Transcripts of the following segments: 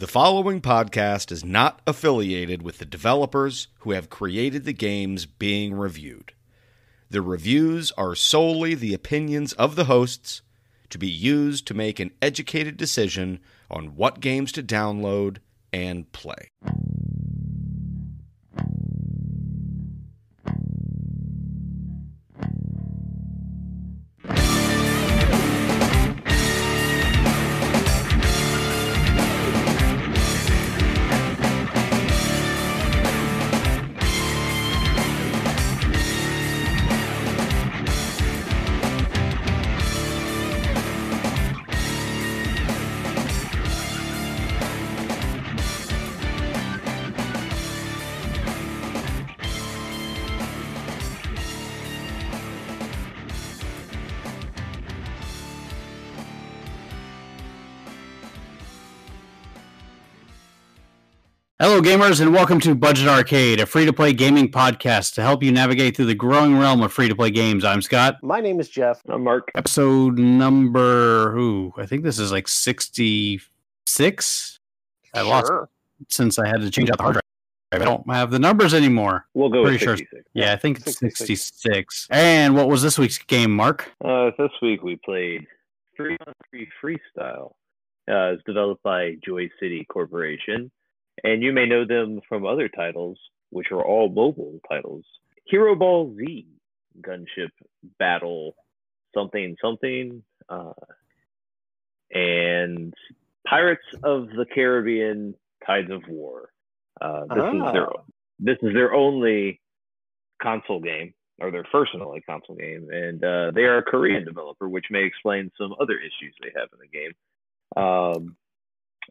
The following podcast is not affiliated with the developers who have created the games being reviewed. The reviews are solely the opinions of the hosts to be used to make an educated decision on what games to download and play. Hello, gamers, and welcome to Budget Arcade, a free to play gaming podcast to help you navigate through the growing realm of free to play games. I'm Scott. My name is Jeff. I'm Mark. Episode number, ooh, I think this is like 66. I lost since I had to change out the hard drive. I don't have the numbers anymore. We'll go with Pretty sure- Yeah, I think it's 66. 66. And what was this week's game, Mark? Uh, this week we played Three on Three Freestyle. Uh, it's developed by Joy City Corporation, and you may know them from other titles, which are all mobile titles. Hero Ball Z, Gunship Battle, something something, uh, and Pirates of the Caribbean: Tides of War. Uh, this is their Ah. this is their only console game or their first and only console game and uh, they are a korean developer which may explain some other issues they have in the game um,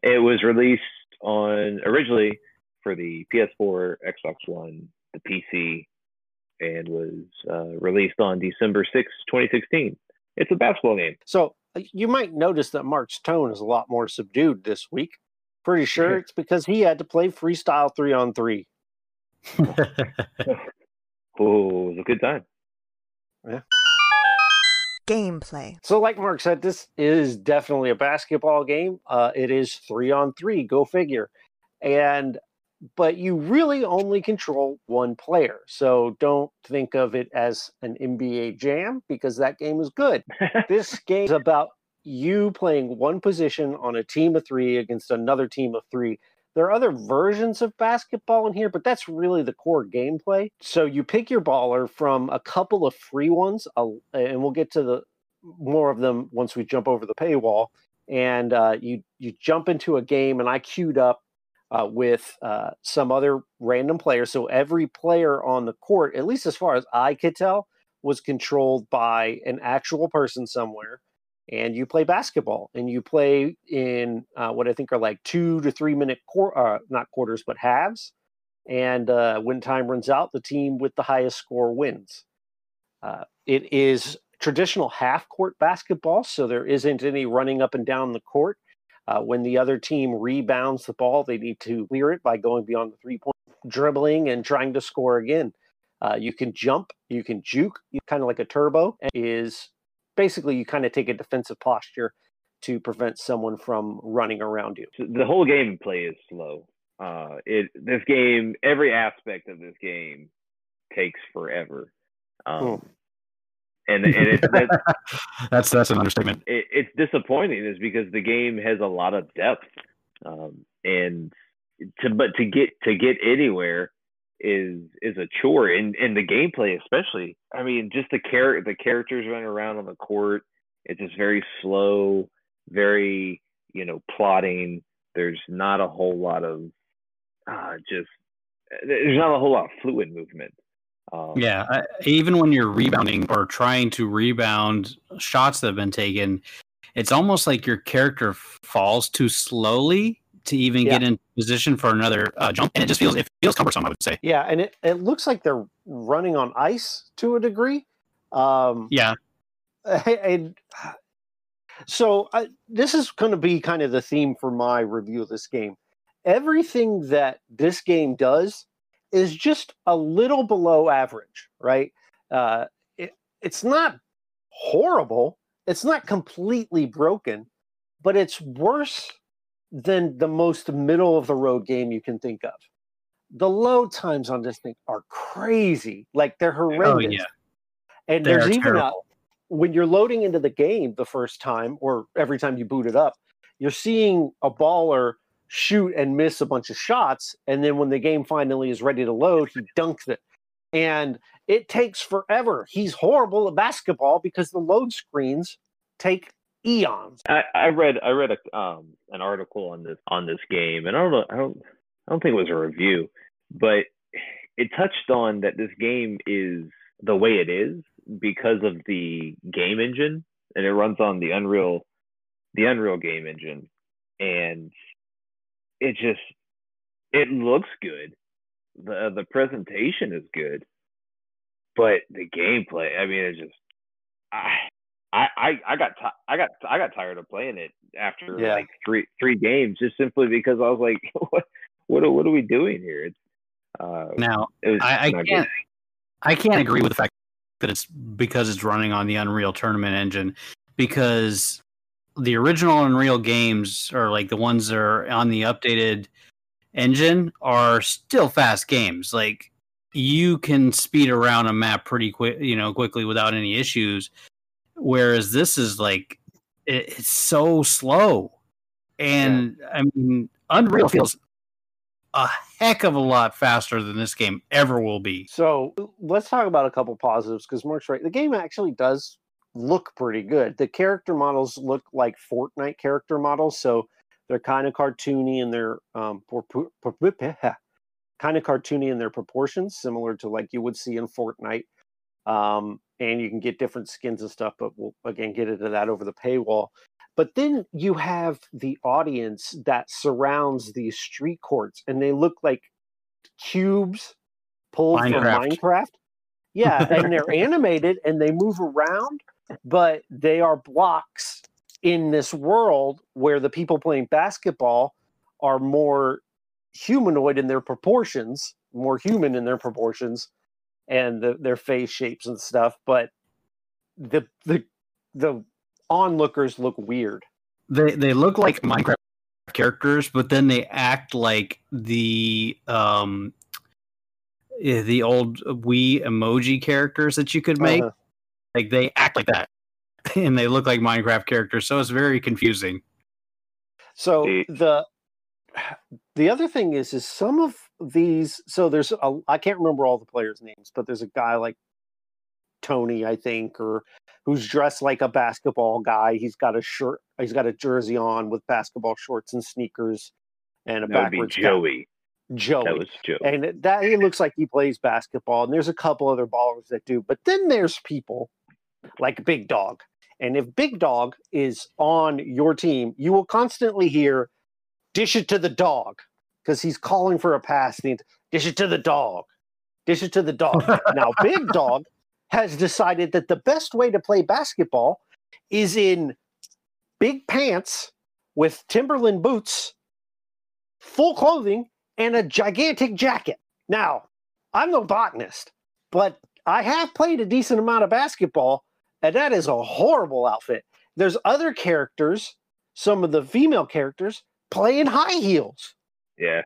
it was released on originally for the ps4 xbox one the pc and was uh, released on december 6 2016 it's a basketball game So uh, you might notice that Mark's tone is a lot more subdued this week. Pretty sure it's because he had to play freestyle three on three. oh it was a good time gameplay. So, like Mark said, this is definitely a basketball game. Uh, it is three on three. Go figure. And but you really only control one player. So don't think of it as an NBA jam because that game is good. this game is about you playing one position on a team of three against another team of three. There are other versions of basketball in here, but that's really the core gameplay. So you pick your baller from a couple of free ones, and we'll get to the more of them once we jump over the paywall. And uh, you you jump into a game, and I queued up uh, with uh, some other random players. So every player on the court, at least as far as I could tell, was controlled by an actual person somewhere. And you play basketball, and you play in uh, what I think are like two to three minute quar- uh, not quarters, but halves. And uh, when time runs out, the team with the highest score wins. Uh, it is traditional half court basketball, so there isn't any running up and down the court. Uh, when the other team rebounds the ball, they need to clear it by going beyond the three point dribbling and trying to score again. Uh, you can jump, you can juke, kind of like a turbo. Is basically you kind of take a defensive posture to prevent someone from running around you. The whole gameplay is slow. Uh, it this game, every aspect of this game takes forever, um, and and it, that, that's that's an understatement. it, it's disappointing is because the game has a lot of depth, um, and to but to get to get anywhere is is a chore, and and the gameplay especially. I mean, just the char- the characters running around on the court. It's just very slow, very you know plotting. There's not a whole lot of uh, just there's not a whole lot of fluid movement. Um, Yeah, I, even when you're rebounding or trying to rebound shots that have been taken, it's almost like your character falls too slowly to even Yeah. get in position for another uh, jump, and it just feels it feels cumbersome. I would say. Yeah, and it, it looks like they're running on ice to a degree. Um, Yeah, and so I, this is going to be kind of the theme for my review of this game. Everything that this game does is just a little below average, right? Uh, it, it's not horrible. It's not completely broken, but it's worse than the most middle of the road game you can think of. The load times on this thing are crazy. Like they're horrendous. Oh yeah, And They there's even a, when you're loading into the game the first time or every time you boot it up, you're seeing a baller shoot and miss a bunch of shots. And then when the game finally is ready to load, he dunks it. And it takes forever. He's horrible at basketball because the load screens take eons. I, I read I read a um an article on this on this game, and I don't know I don't I don't think it was a review, but it touched on that this game is the way it is because of the game engine, and it runs on the Unreal the Unreal game engine, and it just it looks good. the The presentation is good, but the gameplay, I mean, it's just I. I, I, I got ti I got I got tired of playing it after Yeah. like three three games just simply because I was like what what are, what are we doing here? It's, uh, now I, I not good. can't I can't agree with the fact that it's because it's running on the Unreal Tournament engine because the original Unreal games or like the ones that are on the updated engine are still fast games. Like you can speed around a map pretty quick, you know, quickly without any issues. Whereas this is like it, it's so slow, and I mean Unreal feels a heck of a lot faster than this game ever will be. So let's talk about a couple positives because Mark's right. The game actually does look pretty good. The character models look like Fortnite character models, so they're kind of cartoony and they're um, kind of cartoony in their proportions, similar to like you would see in Fortnite. Um, and you can get different skins and stuff, but we'll again get into that over the paywall. But then you have the audience that surrounds these street courts, and they look like cubes pulled Minecraft. from Minecraft. Yeah, and they're animated and they move around, but they are blocks in this world where the people playing basketball are more humanoid in their proportions, more human in their proportions, and the, their face shapes and stuff. But the the the onlookers look weird. They they look like Minecraft characters, but then they act like the um eh, the old Wii emoji characters that you could make. Uh-huh. Like they act like that, and they look like Minecraft characters. So it's very confusing. So The- the the other thing is is some of these so there's a I can't remember all the players' names, but there's a guy like Tony, I think, or who's dressed like a basketball guy. He's got a shirt, he's got a jersey on with basketball shorts and sneakers and a That would be backwards cap. Joey. Joey. That was Joey. and that he looks like he plays basketball and there's a couple other ballers that do but then there's people like big dog and if big dog is on your team you will constantly hear dish it to the dog because he's calling for a pass ent- dish it to the dog dish it to the dog now big dog has decided that the best way to play basketball is in big pants with timberland boots full clothing and a gigantic jacket. Now, I'm no botanist, but I have played a decent amount of basketball, and that is a horrible outfit. There's other characters, some of the female characters, playing high heels. Yeah.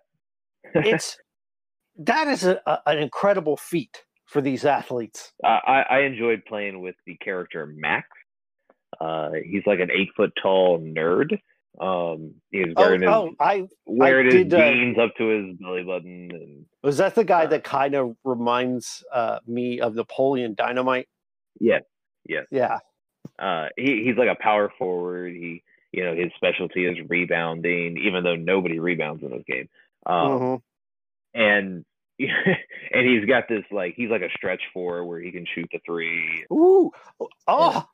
It's that is a, a- an incredible feat for these athletes. I, I I enjoyed playing with the character Max. Uh, he's like an eight foot tall nerd. Um, he's Oh, wearing his oh, I wearing his did, uh, jeans up to his belly button, and was that the guy Uh, that kind of reminds uh, me of Napoleon Dynamite. yes, yes. Yeah, Uh, he he's like a power forward. He you know his specialty is rebounding, even though nobody rebounds in this game. Um, mhm. and and he's got this like he's like a stretch four where he can shoot the three. Ooh, oh,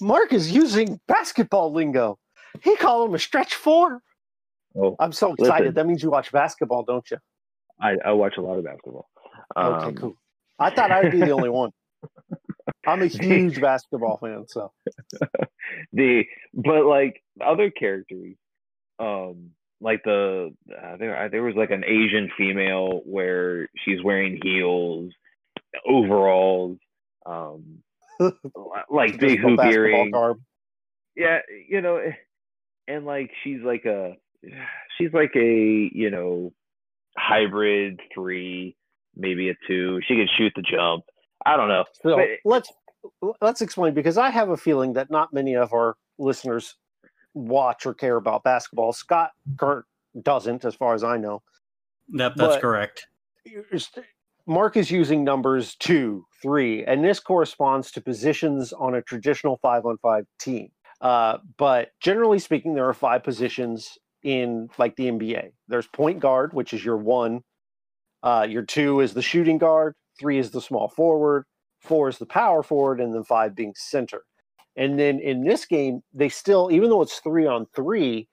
Mark is using basketball lingo. He called him a stretch four. Oh, I'm so excited. Listen. That means you watch basketball, don't you? I, I watch a lot of basketball. Okay, Um, cool. I thought I'd be the only one. I'm a huge basketball fan, so the but like other characters um like the uh, there there was like an asian female where she's wearing heels overalls um like big hoop earrings garb. yeah you know eh, and like she's like a she's like a you know hybrid three, maybe a two. She can shoot the jump. I don't know. So But- let's let's explain because I have a feeling that not many of our listeners watch or care about basketball. Scott Kurt doesn't, as far as I know. That, that's But- correct. Mark is using numbers two, three, and this corresponds to positions on a traditional five on five team. Uh, but generally speaking, there are five positions in like the NBA. There's point guard, which is your one. Uh, your two is the shooting guard. Three is the small forward. Four is the power forward, and then five being center. And then in this game, they still, even though it's three on three,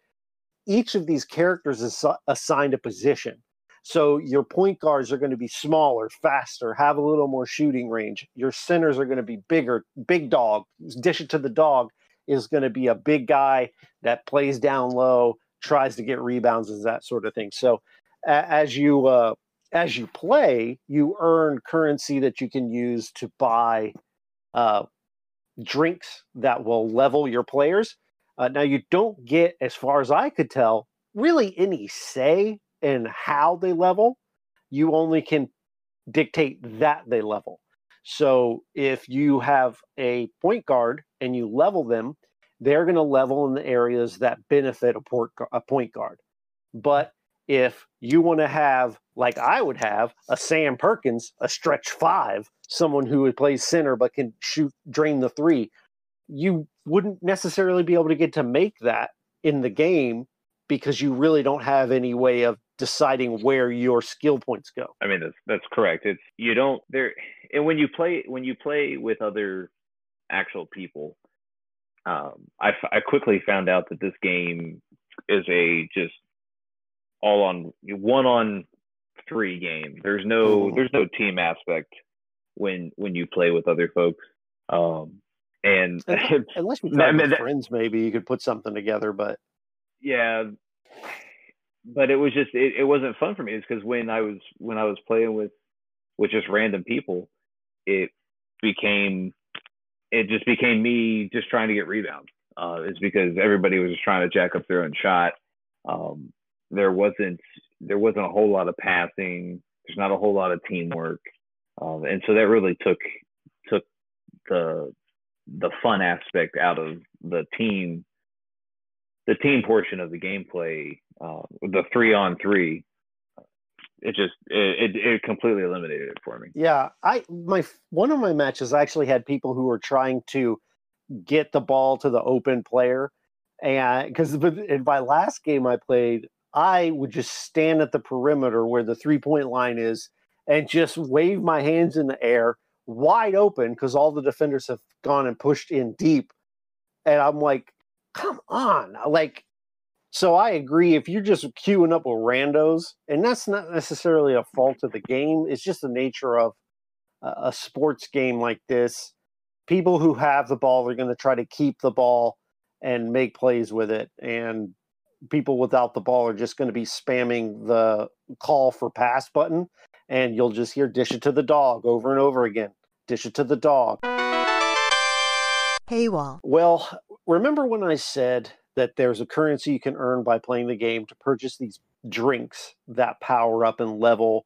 each of these characters is assigned a position. So your point guards are going to be smaller, faster, have a little more shooting range. Your centers are going to be bigger, big dog. Dish it to the dog is going to be a big guy that plays down low, tries to get rebounds, and that sort of thing. So as you uh, as you play, you earn currency that you can use to buy uh, drinks that will level your players. Uh, now you don't get, as far as I could tell, really any say in how they level. You only can dictate that they level. So if you have a point guard and you level them, they're going to level in the areas that benefit a, port, a point guard. But if you want to have, like I would have, a Sam Perkins, a stretch five, someone who plays center but can shoot, drain the three, you wouldn't necessarily be able to get to make that in the game because you really don't have any way of deciding where your skill points go. I mean, that's that's correct. It's you don't there, and when you play when you play with other actual people, um, I I quickly found out that this game is a just all on one on three game. There's no Mhm. there's no team aspect when when you play with other folks. Um, and Unless you No, I mean, friends, maybe you could put something together. But yeah but it was just it, it wasn't fun for me it's because when i was when i was playing with with just random people it became it just became me just trying to get rebounds uh it's because everybody was just trying to jack up their own shot um there wasn't there wasn't a whole lot of passing. There's not a whole lot of teamwork. Um and so that really took took the the fun aspect out of the team the team portion of the gameplay, uh, the three on three, it just it, it it completely eliminated it for me. yeah, I my one of my matches I actually had people who were trying to get the ball to the open player, and because in my last game I played, I would just stand at the perimeter where the three point line is and just wave my hands in the air wide open because all the defenders have gone and pushed in deep. And I'm like, come on. Like, so I agree. If you're just queuing up with randos, and that's not necessarily a fault of the game, it's just the nature of a, a sports game like this. People who have the ball are going to try to keep the ball and make plays with it. And people without the ball are just going to be spamming the call for pass button and you'll just hear dish it to the dog over and over again. Dish it to the dog. Paywall. Well, remember when I said that there's a currency you can earn by playing the game to purchase these drinks that power up and level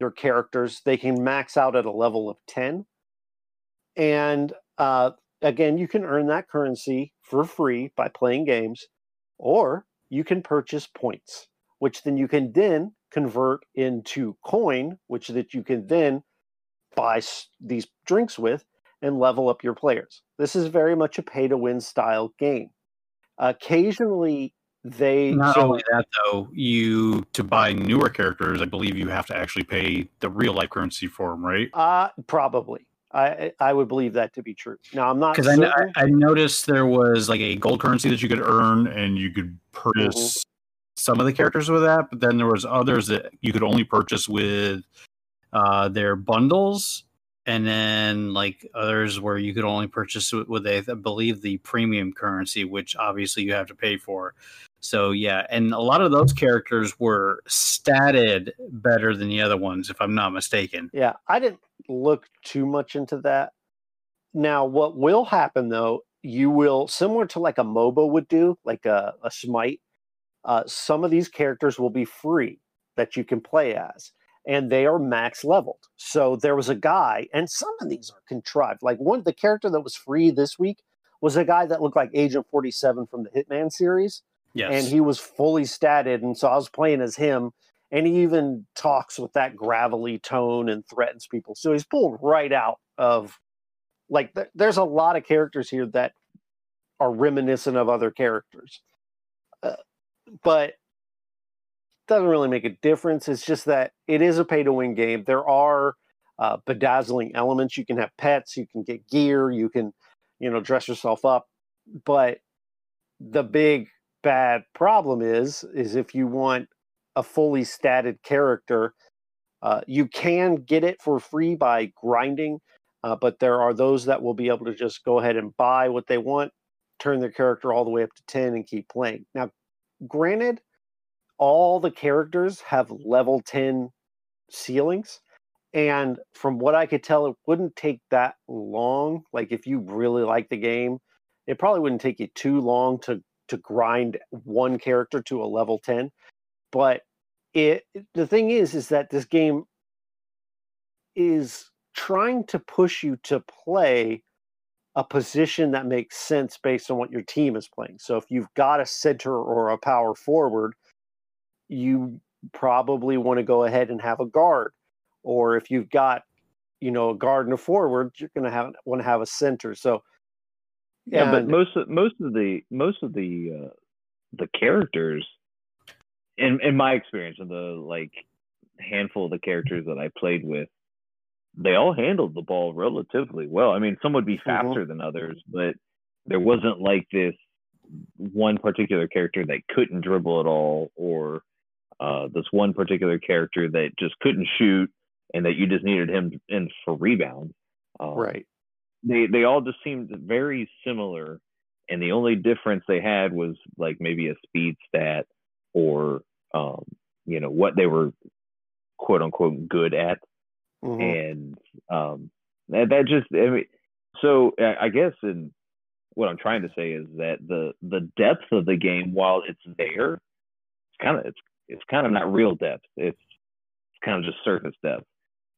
your characters? They can max out at a level of 10. And uh, again, you can earn that currency for free by playing games, or you can purchase points, which then you can then convert into coin, which that you can then buy these drinks with and level up your players. This is very much a pay to win style game. Occasionally, they Not so- only that, though, you to buy newer characters, I believe you have to actually pay the real life currency for them, right? uh, probably. I I would believe that to be true. Now I'm not Because I. I I noticed there was like a gold currency that you could earn, and you could purchase some of the characters with that. But then there was others that you could only purchase with uh, their bundles, and then like others where you could only purchase with, with a, I believe the premium currency, which obviously you have to pay for. So yeah, and a lot of those characters were statted better than the other ones, if I'm not mistaken. Yeah, I didn't look too much into that. Now, what will happen though, you will similar to like a MOBA would do, like a, a Smite. uh, some of these characters will be free that you can play as, and they are max leveled. So there was a guy, and some of these are contrived. Like one, the character that was free this week was a guy that looked like Agent 47 from the Hitman series. Yes. And he was fully statted. And so I was playing as him. And he even talks with that gravelly tone and threatens people. So he's pulled right out of like, th- there's a lot of characters here that are reminiscent of other characters. Uh, but doesn't really make a difference. It's just that it is a pay to win game. There are uh, bedazzling elements. You can have pets, you can get gear, you can, you know, dress yourself up. But the big bad problem is, is if you want a fully statted character, uh, you can get it for free by grinding. Uh, but there are those that will be able to just go ahead and buy what they want, turn their character all the way up to 10 and keep playing. Now, granted, all the characters have level 10 ceilings. And from what I could tell, it wouldn't take that long. Like if you really like the game, it probably wouldn't take you too long to to grind one character to a level 10. But it the thing is is that this game is trying to push you to play a position that makes sense based on what your team is playing. So if you've got a center or a power forward, you probably want to go ahead and have a guard. Or if you've got, you know, a guard and a forward, you're going to have want to have a center. So yeah, but most of most of the most of the uh, the characters, in in my experience, of the like handful of the characters that I played with, they all handled the ball relatively well. I mean, some would be faster mm-hmm. than others, but there wasn't like this one particular character that couldn't dribble at all, or uh, this one particular character that just couldn't shoot and that you just needed him in for rebound. Um, right. They they all just seemed very similar, and the only difference they had was like maybe a speed stat or um, you know what they were quote unquote good at, mm-hmm. and um, that, that just I mean, so I guess in what I'm trying to say is that the the depth of the game, while it's there, it's kind of it's it's kind of not real depth. It's kind of just surface depth.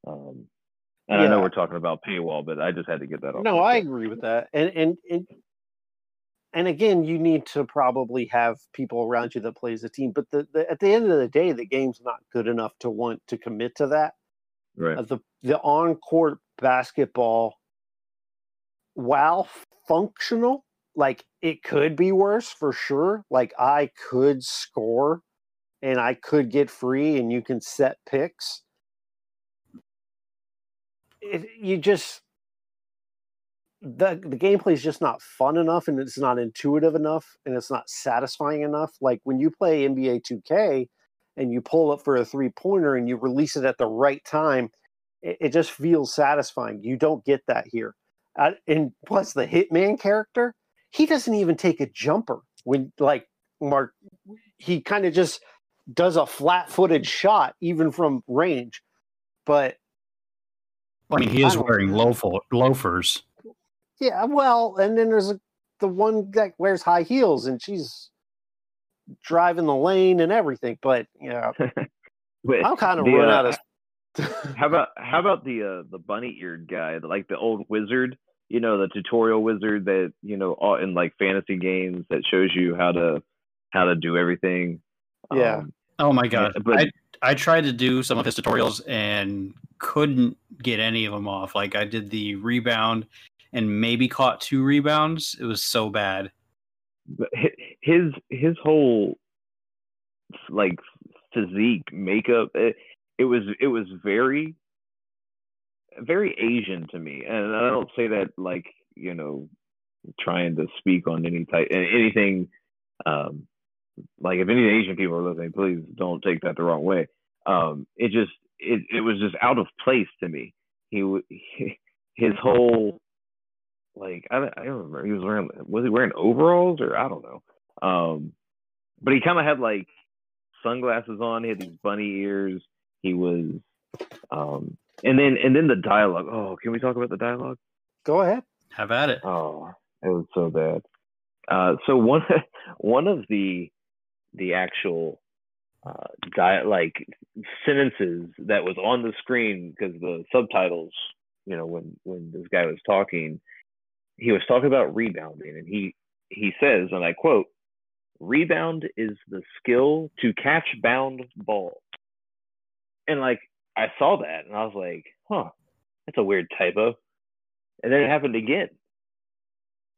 Um, and yeah. I know we're talking about paywall, but I just had to get that off. No, I agree with that. And and and and again, you need to probably have people around you that plays the team. But the, the at the end of the day, the game's not good enough to want to commit to that. Right. Uh, the the on court basketball, while functional, like it could be worse for sure. Like I could score and I could get free and you can set picks. It, you just the the gameplay is just not fun enough and it's not intuitive enough and it's not satisfying enough. Like when you play NBA 2K and you pull up for a three pointer and you release it at the right time, it, it just feels satisfying. You don't get that here. Uh, and plus the hitman character, he doesn't even take a jumper when like Mark. He kind of just does a flat-footed shot even from range. But I mean, he is wearing loaf- loafers. Yeah, well, and then there's a, the one that wears high heels, and she's driving the lane and everything. But yeah, I'm kind of run uh, out of. how about how about the uh, the bunny eared guy, like the old wizard? You know, the tutorial wizard that you know all in like fantasy games that shows you how to how to do everything. Yeah. Um, Oh my god! But, I I tried to do some of his tutorials and couldn't get any of them off. Like I did the rebound and maybe caught two rebounds. It was so bad. His his whole like physique makeup it, it was it was very very Asian to me, and I don't say that like you know trying to speak on any type anything um like if any Asian people are listening, please don't take that the wrong way. Um, it just it it was just out of place to me. He, he his whole like I, I don't remember he was wearing was he wearing overalls or I don't know. Um, but he kind of had like sunglasses on. He had these bunny ears. He was um, and then and then the dialogue. Oh, can we talk about the dialogue? Go ahead. Have at it. Oh, it was so bad. Uh, so one one of the the actual uh, like sentences that was on the screen because the subtitles, you know, when when this guy was talking, he was talking about rebounding, and he he says, and I quote, "Rebound is the skill to catch bound ball." And like I saw that, and I was like, "Huh, that's a weird typo." And then it happened again,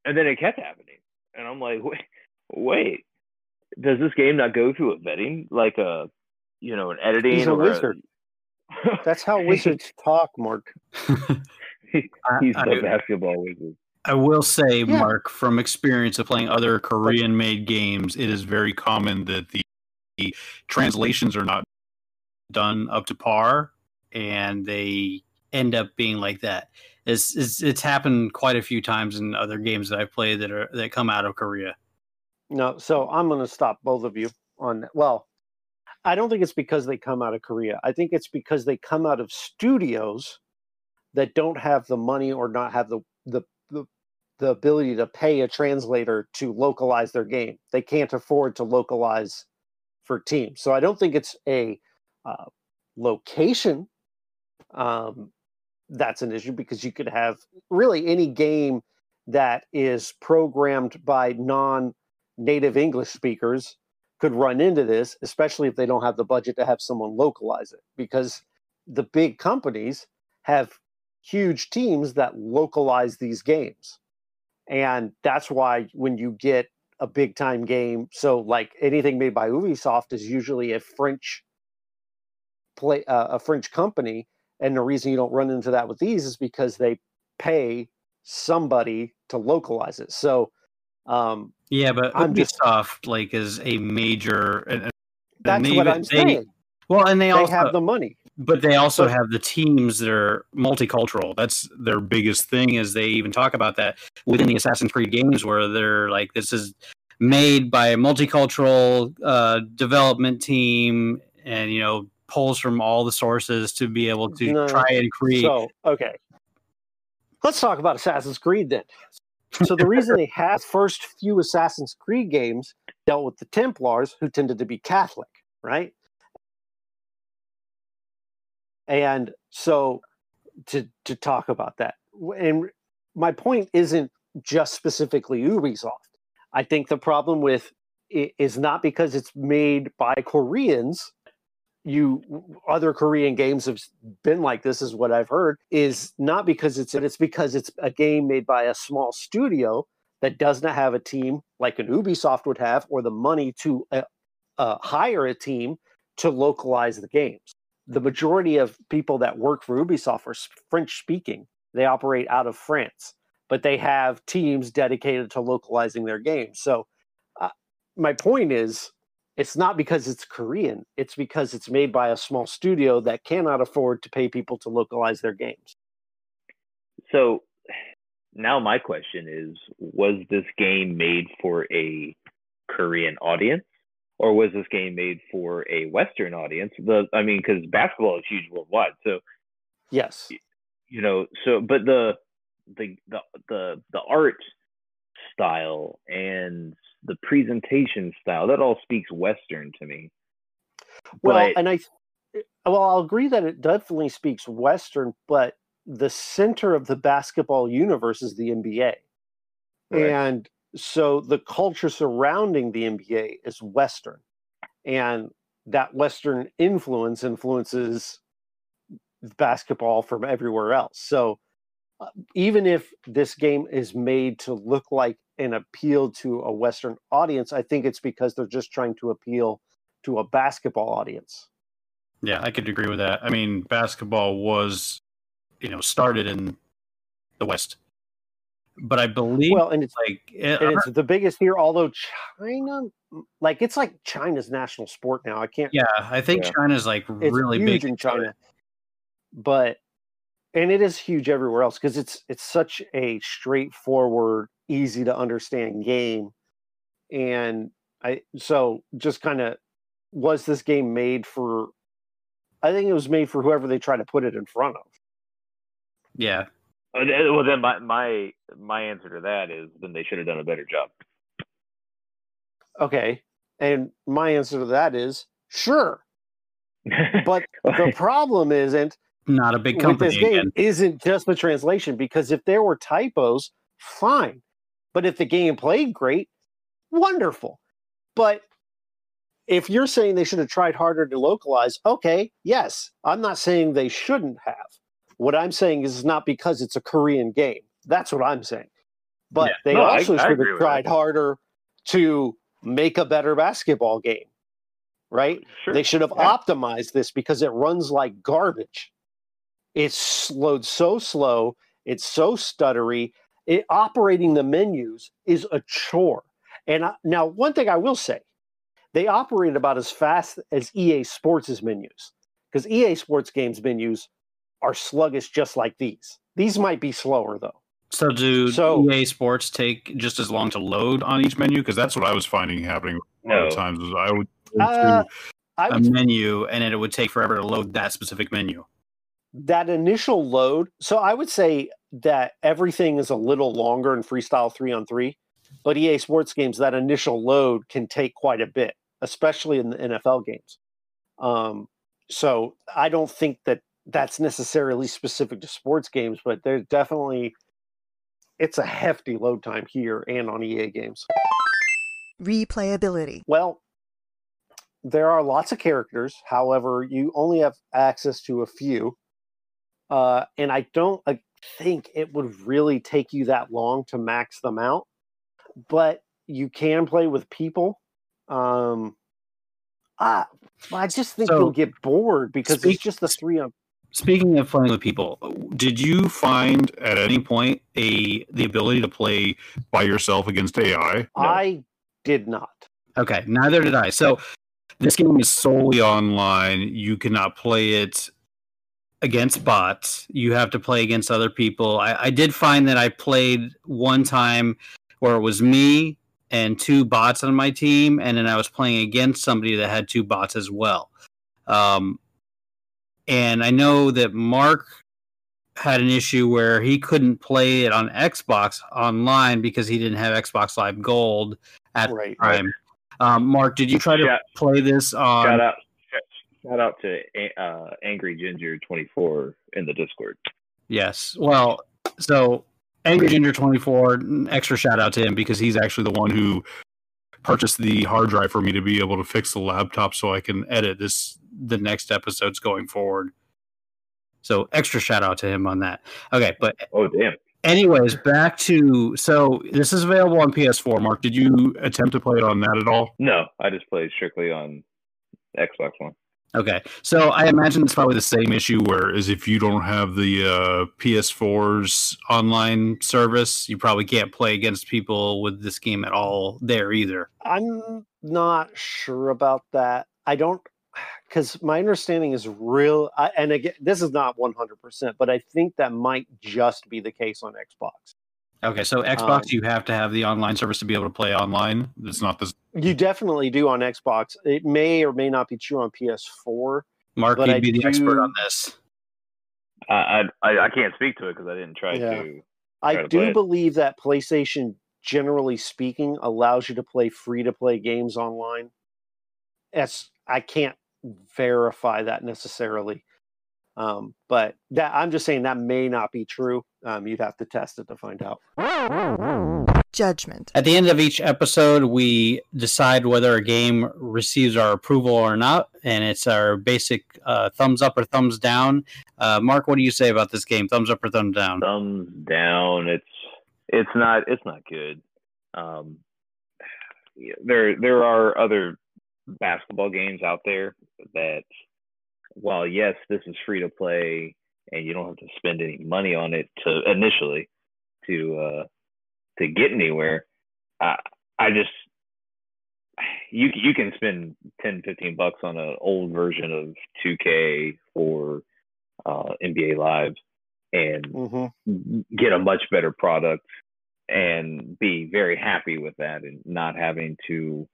and then it kept happening, and I'm like, "Wait, wait." Does this game not go through a vetting like a you know an editing He's a or wizard. That's how wizards talk, Mark. he's I- the I- basketball wizard I will say, Yeah. Mark, from experience of playing other Korean made games, it is very common that the, the translations are not done up to par and they end up being like that. It's, it's it's happened quite a few times in other games that I've played that are that come out of Korea. No, so I'm going to stop both of you on that. Well, I don't think it's because they come out of Korea. I think it's because they come out of studios that don't have the money or not have the the the, the ability to pay a translator to localize their game. They can't afford to localize for teams. So I don't think it's a uh, location um, that's an issue because you could have really any game that is programmed by non native English speakers could run into this, especially if they don't have the budget to have someone localize it. Because the big companies have huge teams that localize these games. And that's why when you get a big time game, so like anything made by Ubisoft is usually a French play uh, a French company and the reason you don't run into that with these is because they pay somebody to localize it. So um, Yeah, but I'm just- like is a major. And, and that's they what I'm they- saying. well, and they, They also have the money. but they also But- have the teams that are multicultural. That's their biggest thing. Is they even talk about that within the Assassin's Creed games, where they're like, this is made by a multicultural uh, development team, and you know pulls from all the sources to be able to No. try and create. So, okay. Let's talk about Assassin's Creed then. So the reason they had first few Assassin's Creed games dealt with the Templars who tended to be Catholic, right? And so to to talk about that. And my point isn't just specifically Ubisoft. I think the problem with it is not because it's made by Koreans you other Korean games have been like this is what I've heard is not because it's it's because it's a game made by a small studio that does not have a team like an Ubisoft would have or the money to uh, uh, hire a team to localize the games. The majority of people that work for Ubisoft are French speaking. They operate out of France, but they have teams dedicated to localizing their games. So uh, my point is it's not because it's Korean. It's because it's made by a small studio that cannot afford to pay people to localize their games. so now my question is was this game made for a korean audience or was this game made for a western audience the i mean because basketball is huge worldwide so Yes. you know so but the the the the, the art style and the presentation style that all speaks western to me Well, But- and I, well, I'll agree that it definitely speaks Western, but the center of the basketball universe is the NBA, Right. and so the culture surrounding the NBA is Western, and that Western influence influences basketball from everywhere else. So even if this game is made to look like an appeal to a Western audience, I think it's because they're just trying to appeal to a basketball audience. Yeah, I could agree with that. I mean, basketball was, you know, started in the West, but I believe Well, and it's like it, and it's the biggest here. Although China, like it's like China's national sport now. I can't. yeah, I think Yeah. China's like it's really big in China, but and it is huge everywhere else because it's it's such a straightforward, easy to understand game, and I so just kind of was this game made for? I think it was made for whoever they try to put it in front of. Yeah, well then my my my answer to that is then they should have done a better job Okay, And my answer to that is sure. But the problem isn't Not a big with company this game isn't just the translation because if there were typos, fine. But if the game played great, wonderful. But if you're saying they should have tried harder to localize, okay, yes. I'm not saying they shouldn't have. What I'm saying is not because it's a Korean game. That's what I'm saying. But Yeah. they No, also I should agree have tried that. harder to make a better basketball game, right? sure. They should have Yeah. optimized this because it runs like garbage. It's slowed so slow. It's so stuttery. It, operating the menus is a chore. And I, now, one thing I will say, they operate about as fast as EA Sports' menus because EA Sports games menus are sluggish just like these. These might be slower though. So do So- EA Sports take just as long to load on each menu because that's what I was finding happening a lot No. times. I would go Uh, to I a would menu and it would take forever to load that specific menu? That initial load so i would say that everything is a little longer in freestyle 3 on 3 but ea sports games that initial load can take quite a bit especially in the nfl games um, so i don't think that that's necessarily specific to sports games but there's definitely it's a hefty load time here and on ea games Replayability. well, there are lots of characters. However, you only have access to a few. Uh, and I don't uh, think it would really take you that long to max them out. But you can play with people. Um, ah, well, I just think So, you'll get bored because speak- it's just the three on. Speaking of playing with people, Did you find at any point a the ability to play by yourself against AI? I did not. okay, neither did I. So this game is solely online. You cannot play it against bots. You have to play against other people. I, I did find that I played one time where it was me and two bots on my team, and then I was playing against somebody that had two bots as well. Um, and I know that Mark had an issue where he couldn't play it on Xbox online because he didn't have Xbox Live Gold at Right. the time. Um, Mark, did you try to Shout- play this on? Shout out, to uh, Angry Ginger twenty four in the Discord. Yes. Well, so Angry Ginger twenty four. Extra shout out to him because he's actually the one who Purchased the hard drive for me to be able to fix the laptop so I can edit this. the next episodes going forward. So extra shout out to him on that. Okay, but Oh damn! anyways, back to so this is available on PS4. Mark, did? You attempt to play it on that at all? No, I just played strictly on Xbox One. Okay, so I imagine it's probably the same issue where is if you don't have the uh, PS4's online service. You probably can't play against people with this game at all there either. I'm not sure about that. I don't because my understanding is real. I, and again, this is not 100%, but I think that might just be the case on Xbox. Okay, so Xbox, Um, you have to have the online service to be able to play online. It's not this. You definitely do on Xbox. It may or may not be true on PS4. Mark, you'd I be the expert on this. I I, I I can't speak to it because I didn't try Yeah. to. I to do believe that PlayStation, generally speaking, allows you to play free to play games online. As I can't verify that necessarily, um, but that I'm just saying that may not be true. Um, you'd have to test it to find out. Judgment. At the end of each episode, we decide whether a game receives our approval or not, and it's our basic uh, thumbs up or thumbs down. Uh, Mark, what do you say about this game? Thumbs up or thumbs down? thumbs down. It's it's not it's not good. Um, there there are other basketball games out there that, while yes, this is free to play and you don't have to spend any money on it to initially to uh, to get anywhere. I I just you you can spend 10, 15 bucks on an old version of 2K or uh, NBA Live and hmm get a much better product and be very happy with that and not having to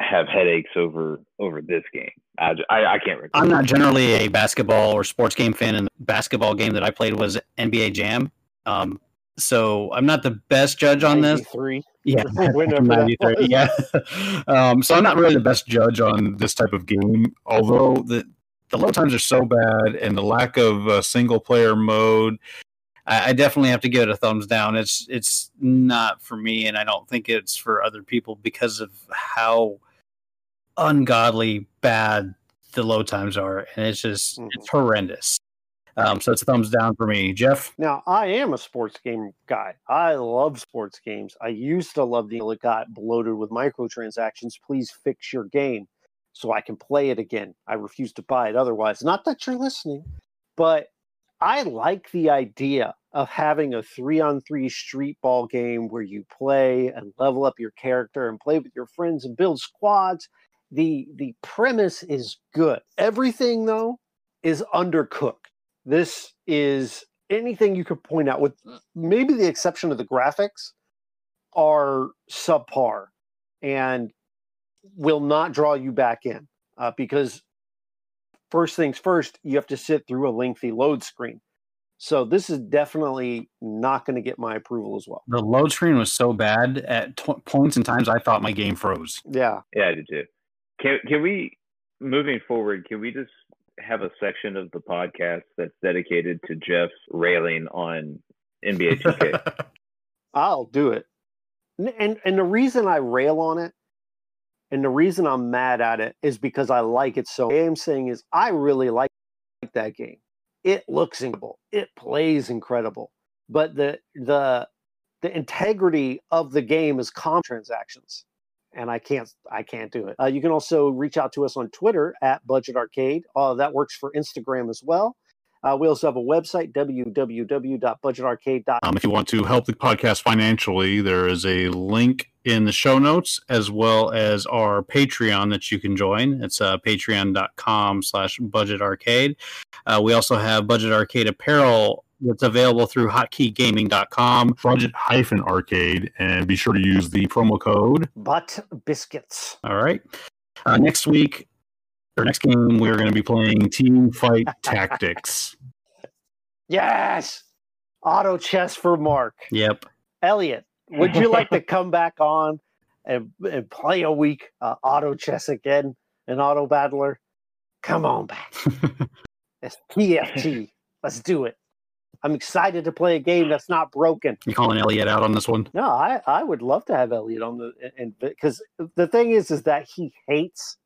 have headaches over over this game. I I can't recommend. I'm not generally a basketball or sports game fan, and the basketball game that I played was NBA Jam. Um, so I'm not the best judge on this. Three. Yeah, 93, yeah. um, so I'm not really the best judge on this type of game, although the the load times are so bad and the lack of uh, single player mode. I, I definitely have to give it a thumbs down. It's it's not for me, and I don't think it's for other people because of how ungodly bad the load times are, and it's just Mhm. it's horrendous. Um, so it's a thumbs down for me, Jeff. Now, I am a sports game guy. I love sports games. I used to love the it got bloated with microtransactions. Please fix your game so I can play it again. I refuse to buy it otherwise. Not that you're listening, but I like the idea of having a three on three street ball game where you play and level up your character and play with your friends and build squads. The the premise is good. Everything though is undercooked. This is anything you could point out with maybe the exception of the graphics are subpar and will not draw you back in uh, because first things first you have to sit through a lengthy load screen so this is definitely not going to get my approval as well The load screen was so bad at t- points and times I thought my game froze. yeah Yeah, I did too. Can can we moving forward? Can we just have a section of the podcast that's dedicated to Jeff's railing on NBA 2K? I'll do it. And and the reason I rail on it and the reason I'm mad at it is because I like it so. I'm saying is I really like that game. It looks incredible. It plays incredible. But the the the integrity of the game is com transactions. And I can't I can't do it. Uh, you can also reach out to us on Twitter at Budget Arcade. Uh, that works for Instagram as well. Uh, we also have a website, www.budgetarcade.com. Um, if you want to help the podcast financially, there is a link in the show notes as well as our Patreon that you can join. It's uh, patreon.com slash budget arcade. Uh, we also have budget arcade apparel that's available through hotkeygaming.com, budget hyphen arcade, and be sure to use the promo code. Butt biscuits. All right. Uh, next week, or next game, we're going to be playing Team Fight Tactics. Yes. Auto chess for Mark. Yep. Elliot, would you like to come back on and, and play a week uh, auto chess again, an auto battler? Come on back. It's TFT. Let's do it. I'm excited to play a game that's not broken. You calling Elliot out on this one? No, I, I would love to have Elliot on the and because the thing is is that he hates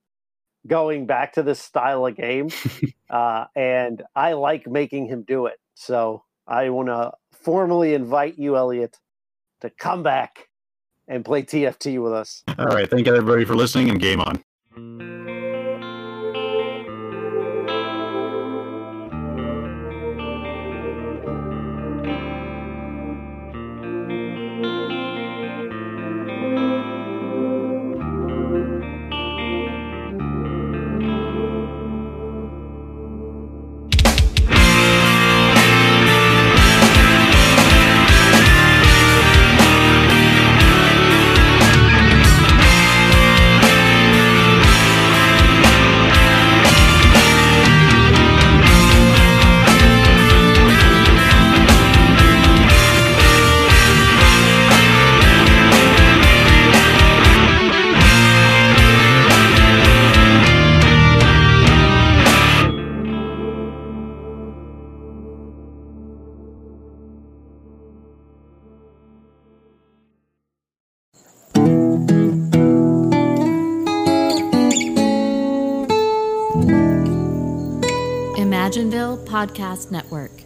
going back to this style of game, uh, and I like making him do it. So I want to formally invite you, Elliot, to come back and play TFT with us. All right. Thank you, everybody, for listening, and game on. Podcast Network.